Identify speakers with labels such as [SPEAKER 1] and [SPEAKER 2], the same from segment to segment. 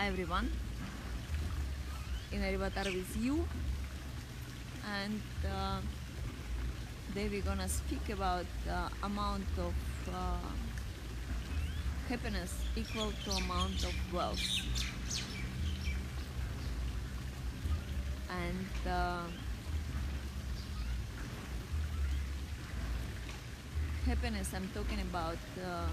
[SPEAKER 1] Hi everyone. In Arivatar with you, and uh, today we're gonna speak about the amount of uh, happiness equal to amount of wealth, and uh, happiness. I'm talking about. Uh,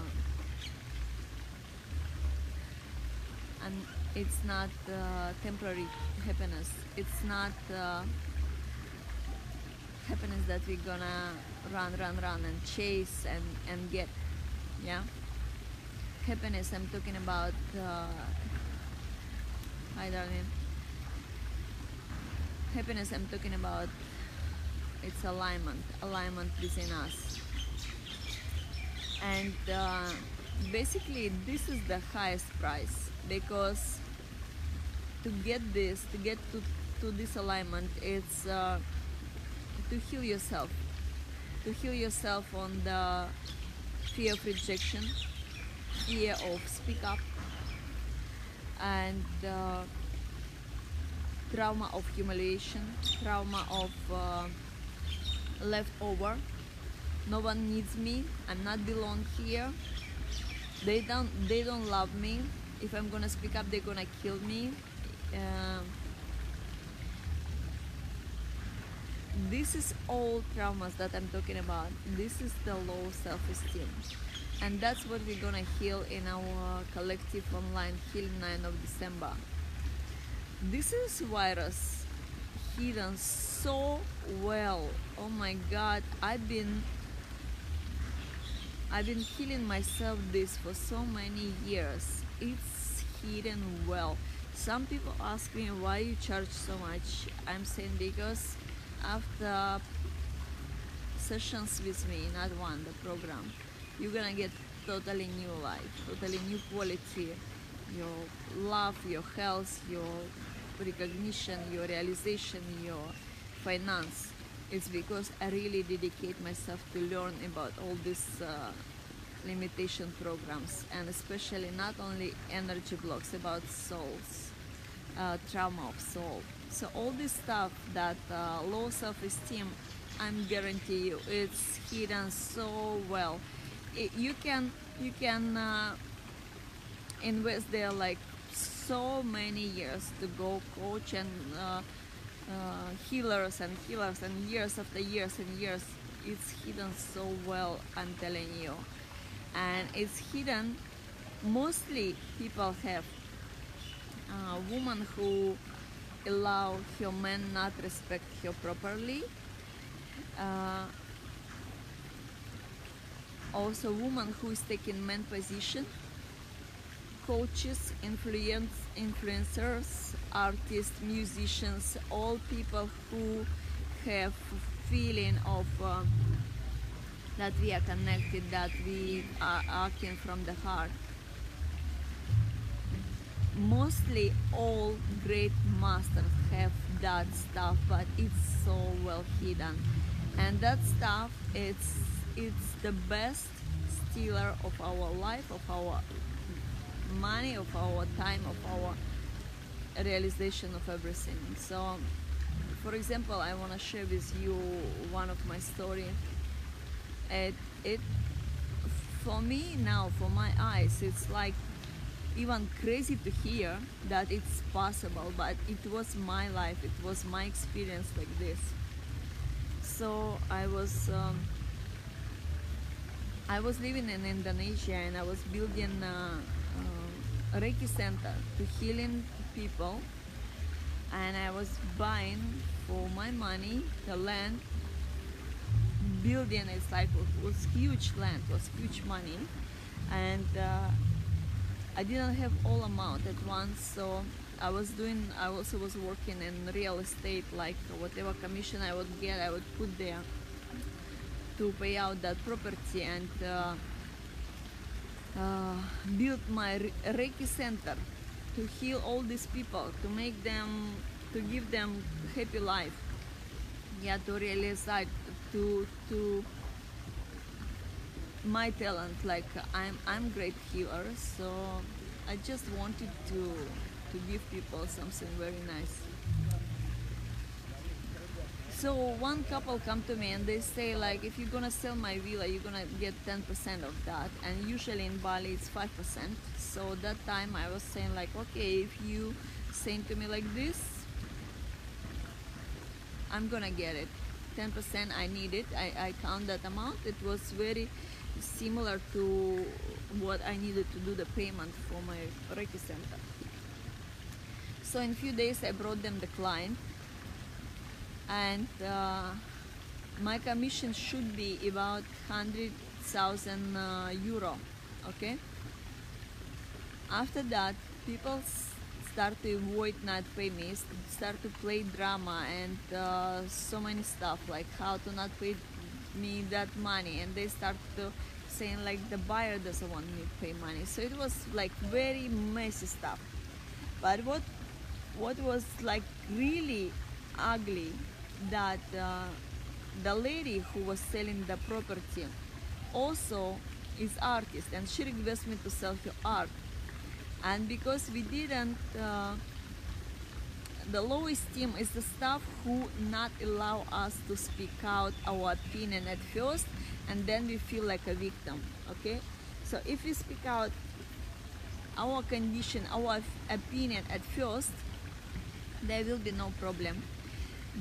[SPEAKER 1] and it's not uh, temporary happiness. It's not uh, happiness that we're gonna run run run and chase and and get yeah? Happiness i'm talking about uh, hi darling. Happiness i'm talking about it's alignment. Alignment within us. And uh, basically this is the highest price because to get this to get to, to this alignment it's uh, to heal yourself. To heal yourself on the fear of rejection fear of speak up and uh, trauma of humiliation trauma of uh, leftover. No one needs me. I'm not belong here. They don't they don't love me if i'm gonna speak up they're gonna kill me. Um, this is all traumas that i'm talking about. This is the low self-esteem. And that's what we're gonna heal in our collective online healing 9 of december. This is virus hidden so well. Oh my god i've been I've been healing myself this for so many years. It's hidden well. Some people ask me why you charge so much. I'm saying because after sessions with me, not one, the program, you're gonna get totally new life, totally new quality, your love, your health, your recognition, your realization, your finance it's because I really dedicate myself to learn about all this uh, limitation programs and especially not only energy blocks about souls, uh, trauma of soul. So all this stuff that uh, low self-esteem, I'm guarantee you, it's hidden so well. It, you can you can uh, invest there like so many years to go coach and uh, uh, healers and healers and years after years and years it's hidden so well i'm telling you and it's hidden. Mostly people have a uh, woman who allow her men not respect her properly. Uh, also woman who is taking man position. Coaches, influence, influencers, artists, musicians, all people who have feeling of uh, that we are connected, that we are acting from the heart. Mostly all great masters have that stuff, but it's so well hidden. And that stuff, it's it's the best stealer of our life, of our money, of our time, of our realization of everything. So, for example, I want to share with you one of my story. It, it, for me now, for my eyes, it's like even crazy to hear that it's possible, but it was my life, it was my experience like this. So I was. Um, I was living in Indonesia and I was building a, uh, Reiki center to healing people and I was buying for my money the land building it's like it was huge land was huge money and uh, I didn't have all amount at once so I was doing I also was working in real estate like whatever commission I would get I would put there to pay out that property and uh, uh, build my Reiki center to heal all these people, to make them, to give them happy life. Yeah, to realize that, to to my talent. Like I'm, I'm great healer, so I just wanted to to give people something very nice. So one couple come to me and they say like, if you're gonna sell my villa, you're gonna get 10% of that, and usually in Bali it's 5%. So that time I was saying like, okay, if you saying to me like this, I'm gonna get it. 10% I need it. I, I count that amount. It was very similar to what I needed to do the payment for my Reiki center. So in few days I brought them the client and uh, my commission should be about 100,000 uh, euro okay after that people start to avoid not pay me start to play drama and uh, so many stuff like how to not pay me that money. And they start to saying like the buyer doesn't want me to pay money. So it was like very messy stuff. But what what was like really ugly that uh, the lady who was selling the property also is artist and she requested me to sell her art and because we didn't uh, the lowest team is the staff who not allow us to speak out our opinion at first and then we feel like a victim okay? So if we speak out our condition our opinion at first there will be no problem.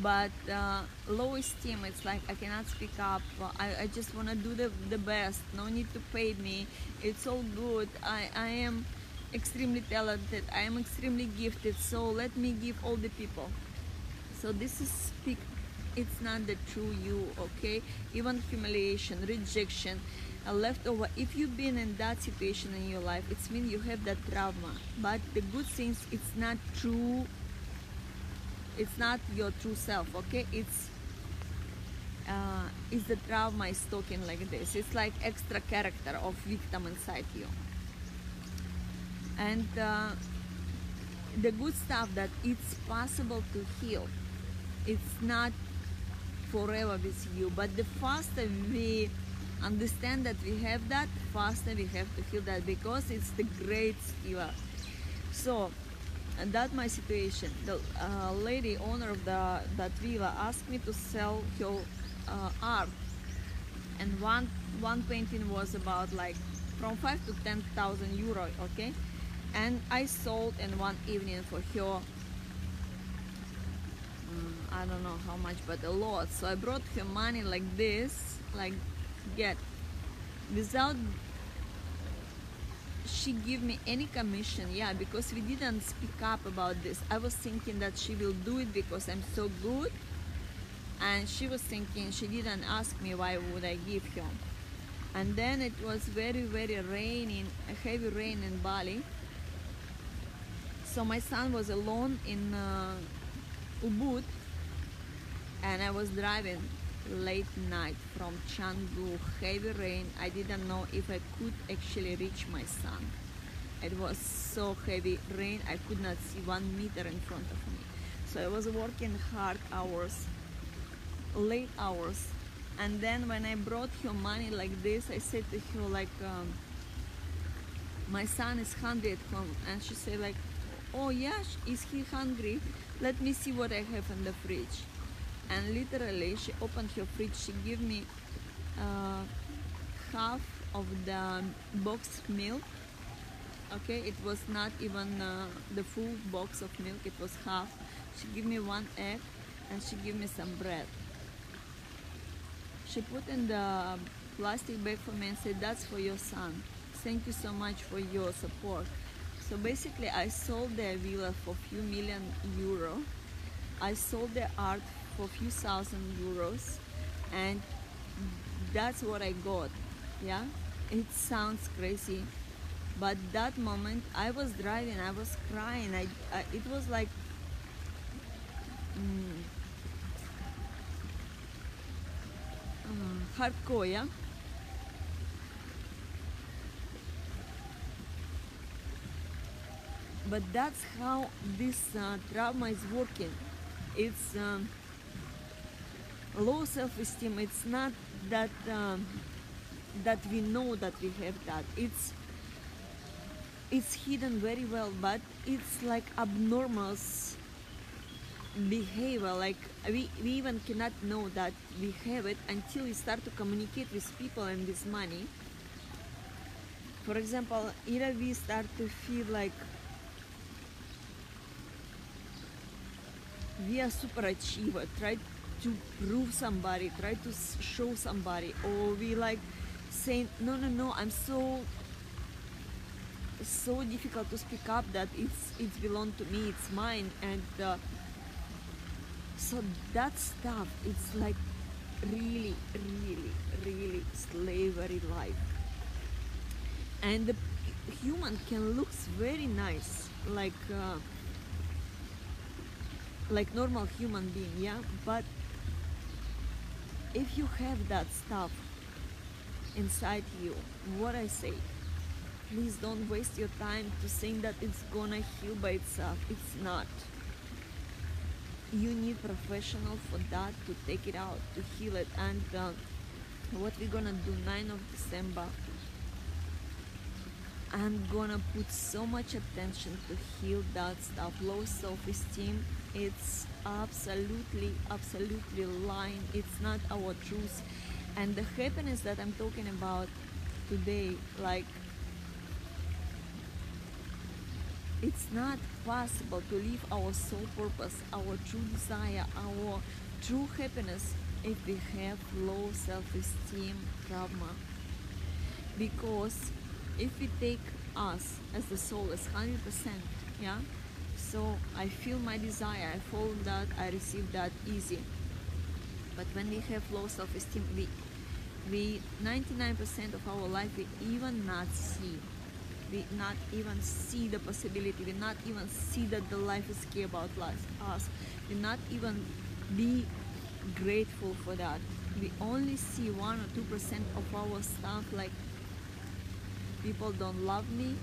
[SPEAKER 1] But uh, low esteem it's like i cannot speak up. I, I just want to do the, the best. No need to pay me. It's all good. I, I am extremely talented. I am extremely gifted. So let me give all the people. So this is speak it's not the true you okay? Even humiliation rejection a leftover. If you've been in that situation in your life it's mean you have that trauma. But the good things it's not true it's not your true self okay? It's uh, it's the trauma is talking like this. It's like extra character of victim inside you and uh, the good stuff that it's possible to heal it's not forever with you. But the faster we understand that we have that faster we have to heal that because it's the great healer so and that my situation. The uh, lady owner of the that villa asked me to sell her uh, art and one one painting was about like from five to ten thousand euro okay and I sold in one evening for her um, I don't know how much but a lot. So I brought her money like this like get without she give me any commission yeah because we didn't speak up about this. I was thinking that she will do it because i'm so good. And she was thinking she didn't ask me why would i give her. And then it was very very raining heavy rain in bali so my son was alone in uh, ubud and i was driving late night from Canggu, heavy rain. I didn't know if I could actually reach my son. It was so heavy rain, I could not see one meter in front of me. So I was working hard hours, late hours. And then when I brought her money like this, I said to her like, um, my son is hungry at home. And she said like, oh yes is he hungry? Let me see what I have in the fridge. And literally she opened her fridge. She gave me uh, half of the box milk. Okay it was not even uh, the full box of milk. It was half. She gave me one egg and she gave me some bread. She put in the plastic bag for me and said that's for your son. Thank you so much for your support so basically i sold the villa for a few million euro. I sold the art for a few thousand euros and that's what I got yeah? It sounds crazy but that moment I was driving I was crying. I, I it was like mm, uh, hardcore yeah but that's how this uh, trauma is working. It's um, low self-esteem. It's not that um, that we know that we have that. It's it's hidden very well but it's like abnormal behavior. Like we, we even cannot know that we have it until we start to communicate with people and with money. For example either we start to feel like we are super achiever. Try to prove somebody try to show somebody. Or we like saying no no no i'm so so difficult to speak up that it's it's belong to me it's mine. And uh, so that stuff it's like really really really slavery life. And the human can looks very nice like uh, like normal human being yeah? But if you have that stuff inside you what i say please don't waste your time to think that it's gonna heal by itself. It's not. You need professional for that to take it out to heal it. And uh, what we're gonna do 9 of december i'm gonna put so much attention to heal that stuff. Low self-esteem it's absolutely absolutely lying. It's not our truth. And the happiness that i'm talking about today like it's not possible to live our soul purpose, our true desire, our true happiness if we have low self-esteem trauma. Because if we take us as the soul as 100%, yeah, so I feel my desire, I follow that, I receive that easy. But when we have low self-esteem, we, we 99% of our life we even not see. We not even see the possibility we not even see that the life is care about us. We not even be grateful for that. We only see one or two percent of our stuff like people don't love me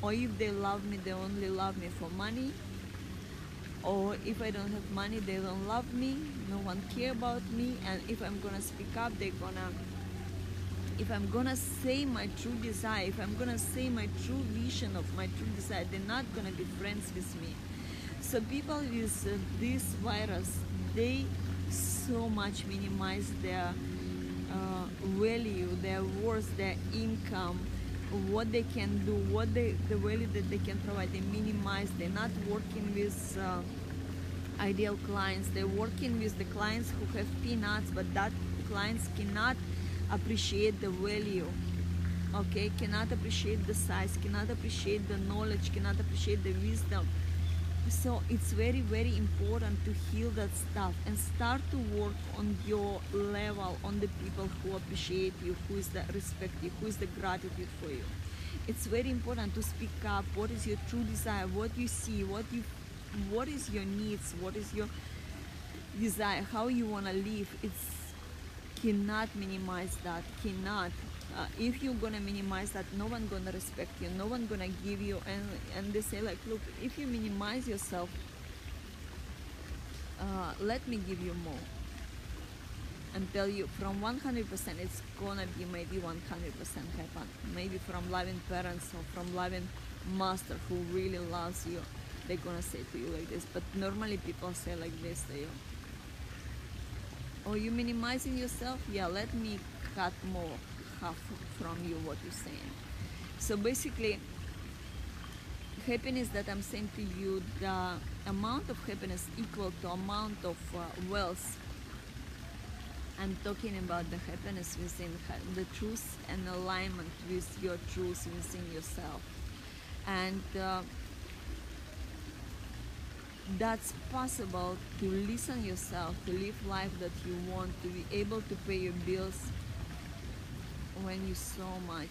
[SPEAKER 1] or if they love me they only love me for money or if I don't have money they don't love me no one care about me and if I'm gonna speak up they're gonna if I'm gonna say my true desire, if I'm gonna say my true vision of my true desire, they're not gonna be friends with me. So people with uh, this virus, they so much minimize their uh, value, their worth, their income, what they can do, what they, the value that they can provide. They minimize. They're not working with uh, ideal clients. They're working with the clients who have peanuts, but that clients cannot appreciate the value okay cannot appreciate the size cannot appreciate the knowledge cannot appreciate the wisdom so it's very very important to heal that stuff and start to work on your level on the people who appreciate you who is the respect you who is the gratitude for you. It's very important to speak up. What is your true desire? What you see? What you what is your needs? What is your desire? How you want to live? It's cannot minimize that cannot. Uh, if you're gonna minimize that no one gonna respect you no one gonna give you and and they say like look if you minimize yourself uh, let me give you more and tell you from 100% it's gonna be maybe 100% happen. Maybe from loving parents or from loving master who really loves you they're gonna say to you like this. But normally people say like this to you Oh, you minimizing yourself? Yeah, let me cut more half from you what you're saying. So basically, happiness that I'm saying to you, the amount of happiness equal to amount of uh, wealth. I'm talking about the happiness within the truth and alignment with your truth within yourself. And uh, that's possible to listen yourself to live life that you want to be able to pay your bills when you so much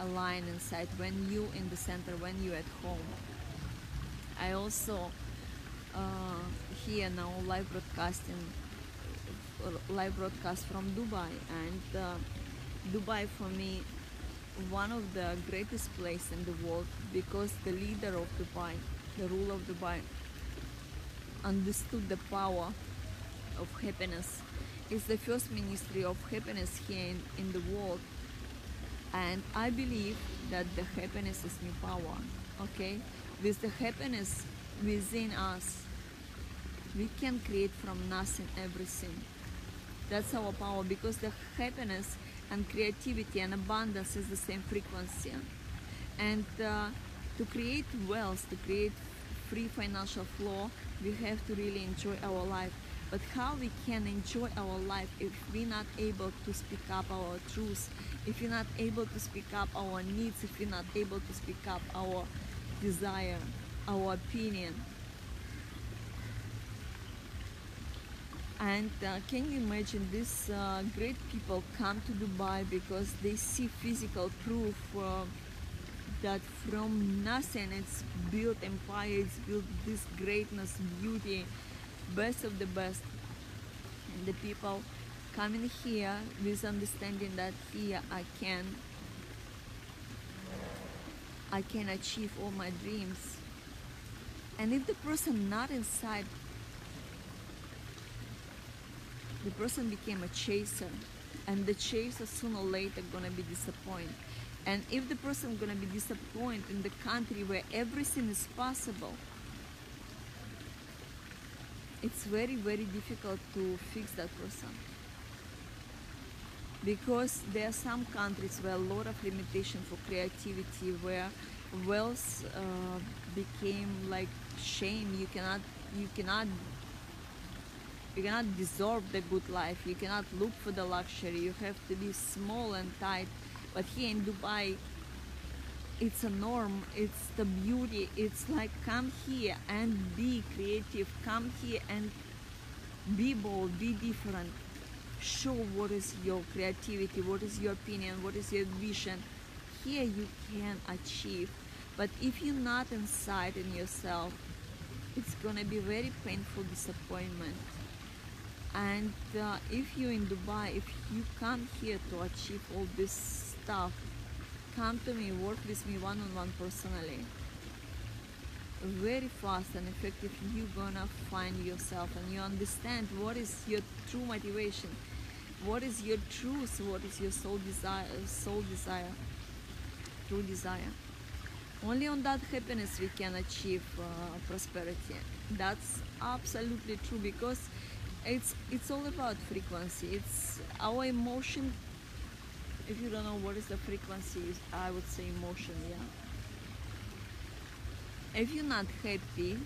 [SPEAKER 1] align inside when you in the center when you at home. I also uh, here now live broadcasting live broadcast from dubai and uh, dubai for me one of the greatest place in the world because the leader of dubai the rule of Dubai understood the power of happiness. It's the first ministry of happiness here in, in the world. and I believe that the happiness is new power. Okay, with the happiness within us, we can create from nothing everything. That's our power because the happiness and creativity and abundance is the same frequency. And uh, to create wealth, to create free financial flow, we have to really enjoy our life. But how we can enjoy our life if we're not able to speak up our truths, if we're not able to speak up our needs, if we're not able to speak up our desire, our opinion. And uh, can you imagine these uh, great people come to Dubai because they see physical proof uh, that from nothing it's built empire, it's built this greatness, beauty, best of the best. And the people coming here with understanding that here I can I can achieve all my dreams. And if the person not inside the person became a chaser and the chaser sooner or later gonna be disappointed and if the person is gonna be disappointed in the country where everything is possible it's very very difficult to fix that person. Because there are some countries where a lot of limitation for creativity where wealth uh, became like shame. You cannot you cannot you cannot deserve the good life. You cannot look for the luxury. You have to be small and tight but here in dubai it's a norm it's the beauty it's like come here and be creative come here and be bold be different. Show what is your creativity what is your opinion what is your vision. Here you can achieve. But if you're not inside in yourself it's gonna be very painful disappointment. And uh, if you're in dubai if you come here to achieve all this stuff come to me work with me one-on-one personally. Very fast and effective you're gonna find yourself and you understand what is your true motivation what is your truth what is your soul desire soul desire true desire. Only on that happiness we can achieve uh, prosperity. That's absolutely true because it's it's all about frequency. It's our emotion if you don't know what is the frequency i would say emotion yeah. If you're not happy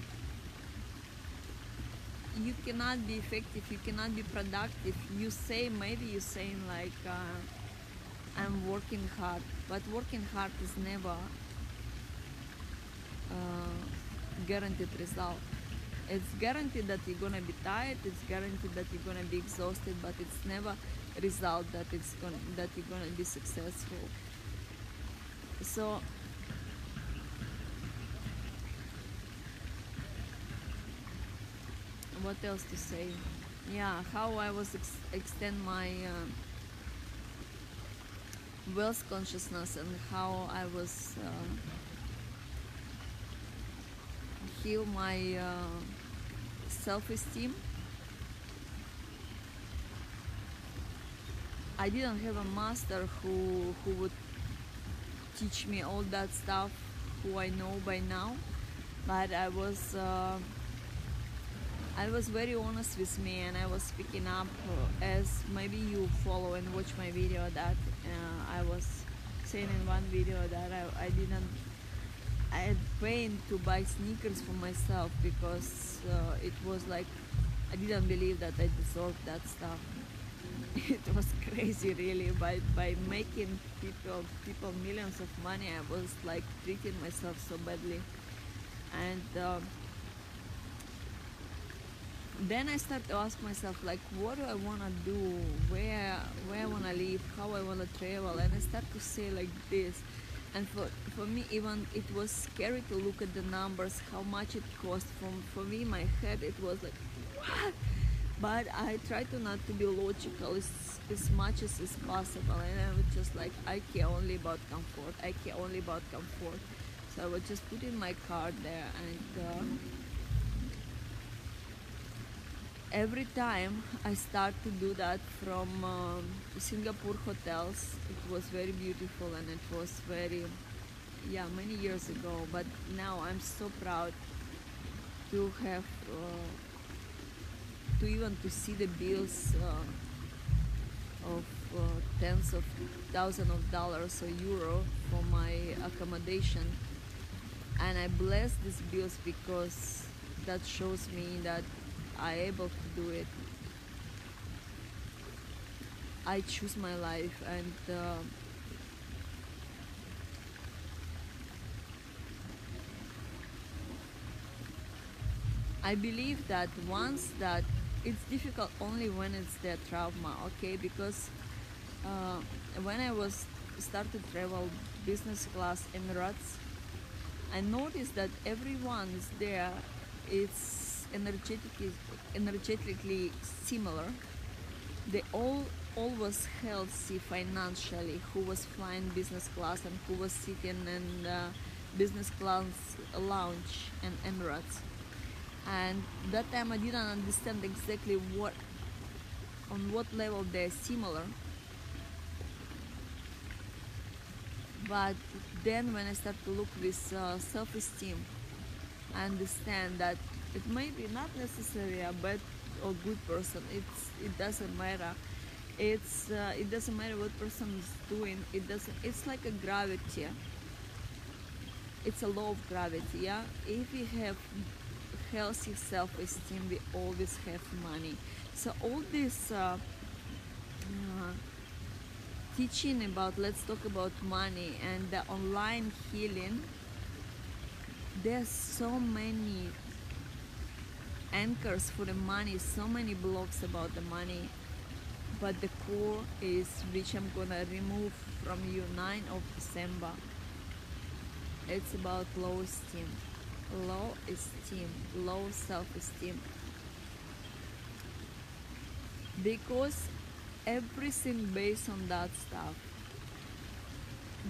[SPEAKER 1] you cannot be effective you cannot be productive. You say maybe you're saying like uh, i'm working hard but working hard is never uh, guaranteed result. It's guaranteed that you're gonna be tired it's guaranteed that you're gonna be exhausted but it's never result that it's gonna that you're gonna be successful. So what else to say? Yeah how i was ex- extend my uh, wealth consciousness and how i was uh, heal my uh, self-esteem i didn't have a master who who would teach me all that stuff who i know by now but i was uh, I was very honest with me and I was speaking up as maybe you follow and watch my video that uh, I was saying in one video that I, I didn't I had pain to buy sneakers for myself because uh, it was like I didn't believe that I deserved that stuff it was crazy really. By by making people people millions of money I was like treating myself so badly. And uh, then I start to ask myself like what do I want to do? Where where I want to live? How I want to travel? And I start to say like this. And for, for me even it was scary to look at the numbers how much it cost. From for me my head it was like what but I try to not to be logical as, as much as is possible. And I was just like I care only about comfort. I care only about comfort. So I would just put in my card there and uh, every time I start to do that from um, Singapore hotels, it was very beautiful and it was very, yeah, many years ago. But now I'm so proud to have, uh, to even to see the bills uh, of uh, tens of thousands of dollars or euro for my accommodation. And I bless these bills because that shows me that I able to do it. I choose my life and uh, I believe that once that it's difficult only when it's their trauma, okay? Because uh, when I was started travel business class Emirates, I noticed that everyone is there. It's energetically energetically similar. They all always healthy financially. Who was flying business class and who was sitting in uh, business class lounge in Emirates and that time I didn't understand exactly what on what level they're similar. But then when I start to look with uh, self-esteem I understand that it may be not necessarily a bad or good person. It's it doesn't matter. It's uh, it doesn't matter what person is doing. It doesn't it's like a gravity. It's a law of gravity yeah? If you have healthy self-esteem we always have money. So all this uh, uh, teaching about let's talk about money and the online healing there's so many anchors for the money so many blogs about the money but the core is which I'm gonna remove from you 9 of December. It's about low esteem low esteem, low self-esteem. Because everything based on that stuff.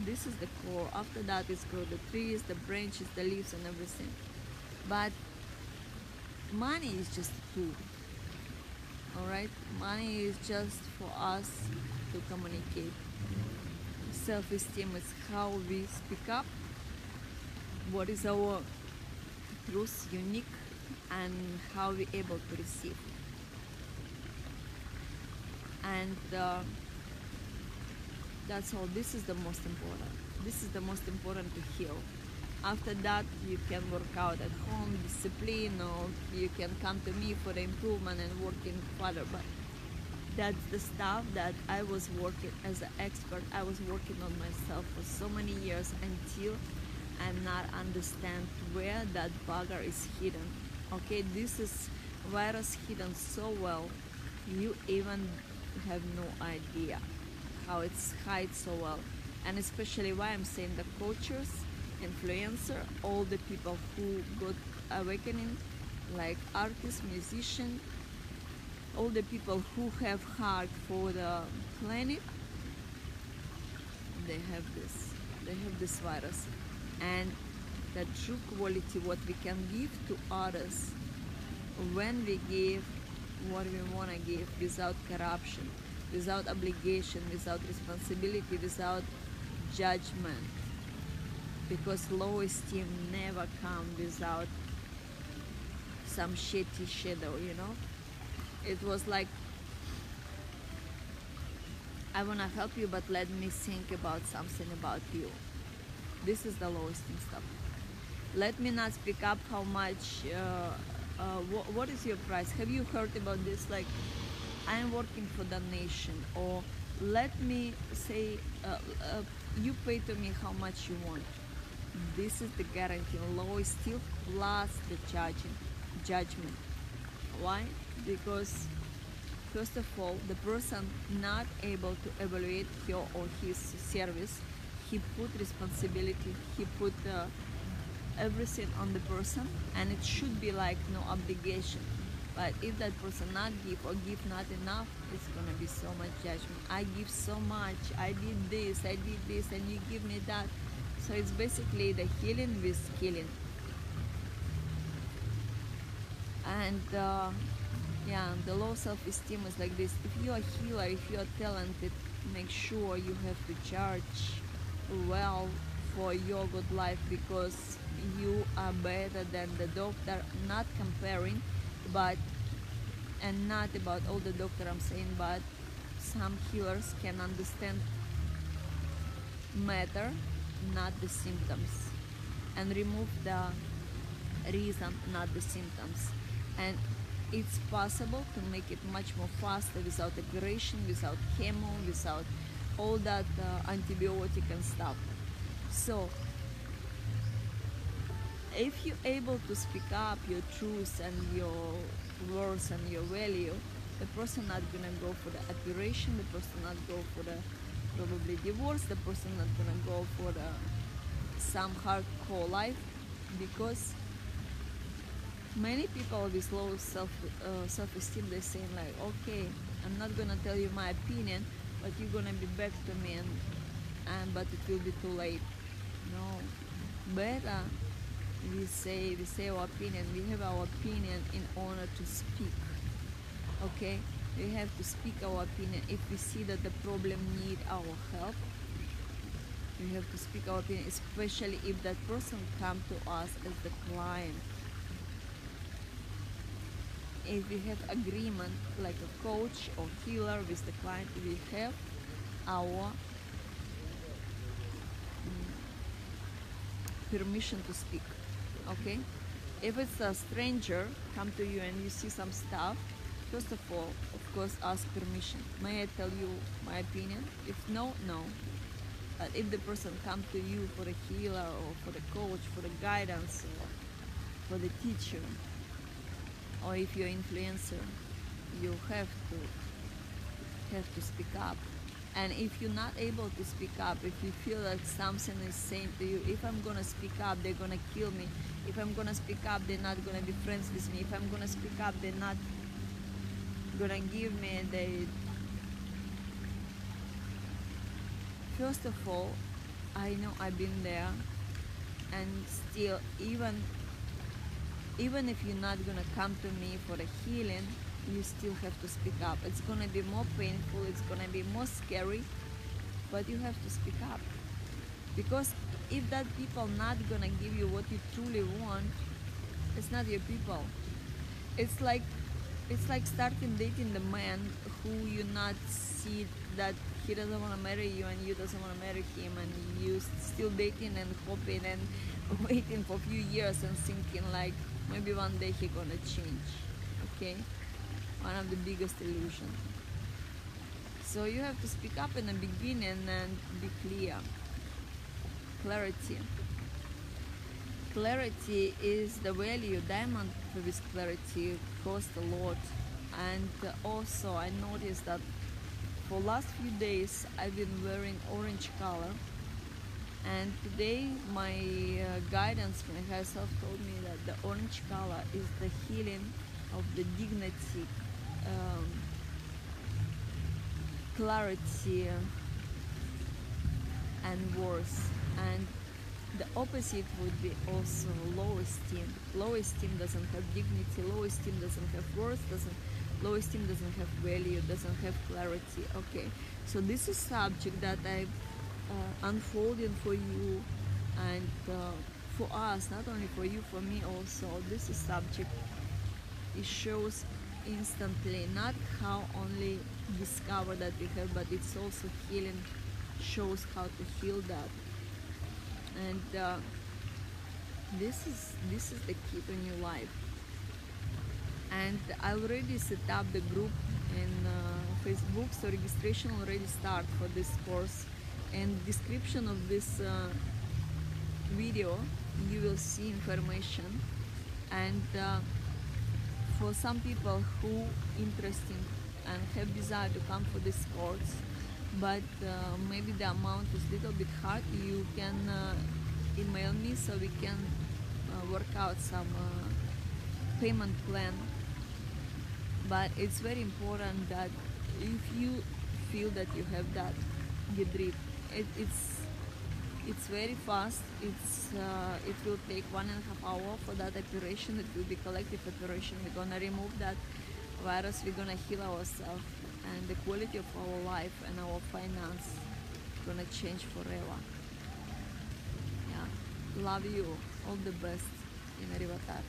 [SPEAKER 1] This is the core. After that is grow the trees, the branches, the leaves and everything. But money is just a tool. Alright? Money is just for us to communicate. Self-esteem is how we speak up. What is our truth unique and how we able to receive. And uh, that's all. This is the most important. This is the most important to heal. After that you can work out at home discipline or you can come to me for improvement and working further. But that's the stuff that I was working as an expert I was working on myself for so many years until and not understand where that bugger is hidden. Okay this is virus hidden so well. You even have no idea how it's hide so well. And especially why I'm saying the coaches influencer all the people who got awakening like artists musician all the people who have heart for the planet they have this they have this virus and the true quality what we can give to others when we give what we want to give without corruption without obligation without responsibility without judgment. Because low esteem never come without some shitty shadow you know? It was like I want to help you but let me think about something about you this is the lowest in stuff let me not speak up how much uh, uh, wh what is your price? Have you heard about this like I am working for the nation or let me say uh, uh, you pay to me how much you want. This is the guarantee law is still plus the judging judgment. Why? Because first of all the person not able to evaluate your or his service he put responsibility he put uh, everything on the person and it should be like no obligation. But if that person not give or give not enough it's gonna be so much judgment. I give so much i did this i did this and you give me that. So it's basically the healing with killing. And uh, yeah the low self-esteem is like this. If you're a healer if you're talented make sure you have to charge well for your good life because you are better than the doctor. Not comparing but and not about all the doctor i'm saying but some healers can understand matter not the symptoms and remove the reason not the symptoms. And it's possible to make it much more faster without aggression without chemo without all that uh, antibiotic and stuff. So if you're able to speak up your truth and your worth and your value the person not gonna go for the operation the person not go for the probably divorce the person not gonna go for the some hardcore life because many people with low self uh, self-esteem they saying like okay i'm not gonna tell you my opinion but you're gonna be back to me and, and but it will be too late. No. Better uh, we say we say our opinion. We have our opinion in order to speak. Okay? We have to speak our opinion. If we see that the problem need our help we have to speak our opinion especially if that person come to us as the client if we have agreement like a coach or healer with the client we have our mm, permission to speak okay? If it's a stranger come to you and you see some stuff first of all of course ask permission. May i tell you my opinion? If no no. But if the person come to you for a healer or for the coach for the guidance or for the teacher or if you're influencer you have to have to speak up. And if you're not able to speak up if you feel like something is saying to you if i'm gonna speak up they're gonna kill me. If i'm gonna speak up they're not gonna be friends with me. If i'm gonna speak up they're not gonna give me the first of all i know i've been there and still even even if you're not gonna come to me for a healing you still have to speak up. It's gonna be more painful it's gonna be more scary but you have to speak up. Because if that people not gonna give you what you truly want it's not your people. It's like it's like starting dating the man who you not see that he doesn't want to marry you and you doesn't want to marry him and you still dating and hoping and waiting for a few years and thinking like maybe one day he gonna change okay? One of the biggest illusions so you have to speak up in the beginning and be clear. Clarity. Clarity is the value diamond with clarity cost a lot. And also i noticed that for last few days i've been wearing orange color and today my uh, guidance from higher told me that the orange color is the healing of the dignity um, clarity and worth. And the opposite would be also low esteem. Low esteem doesn't have dignity low esteem doesn't have worth doesn't low esteem doesn't have value doesn't have clarity. Okay so this is subject that i uh, unfolding for you and uh, for us not only for you for me also. This is subject. It shows instantly not how only discover that we have but it's also healing shows how to heal that. And uh, this is this is the key to new life. And I already set up the group in uh, Facebook so registration already start for this course and description of this uh, video you will see information. And uh, for some people who interesting and have desire to come for this course but uh, maybe the amount is little bit hard you can email me so we can uh, work out some uh, payment plan. But it's very important that if you feel that you have that Gidrip. It, it's it's very fast. It's uh, it will take one and a half hour for that operation. It will be collective operation. We're gonna remove that virus. We're gonna heal ourselves, and the quality of our life and our finance is gonna change forever. Yeah, love you. All the best in Arivatar.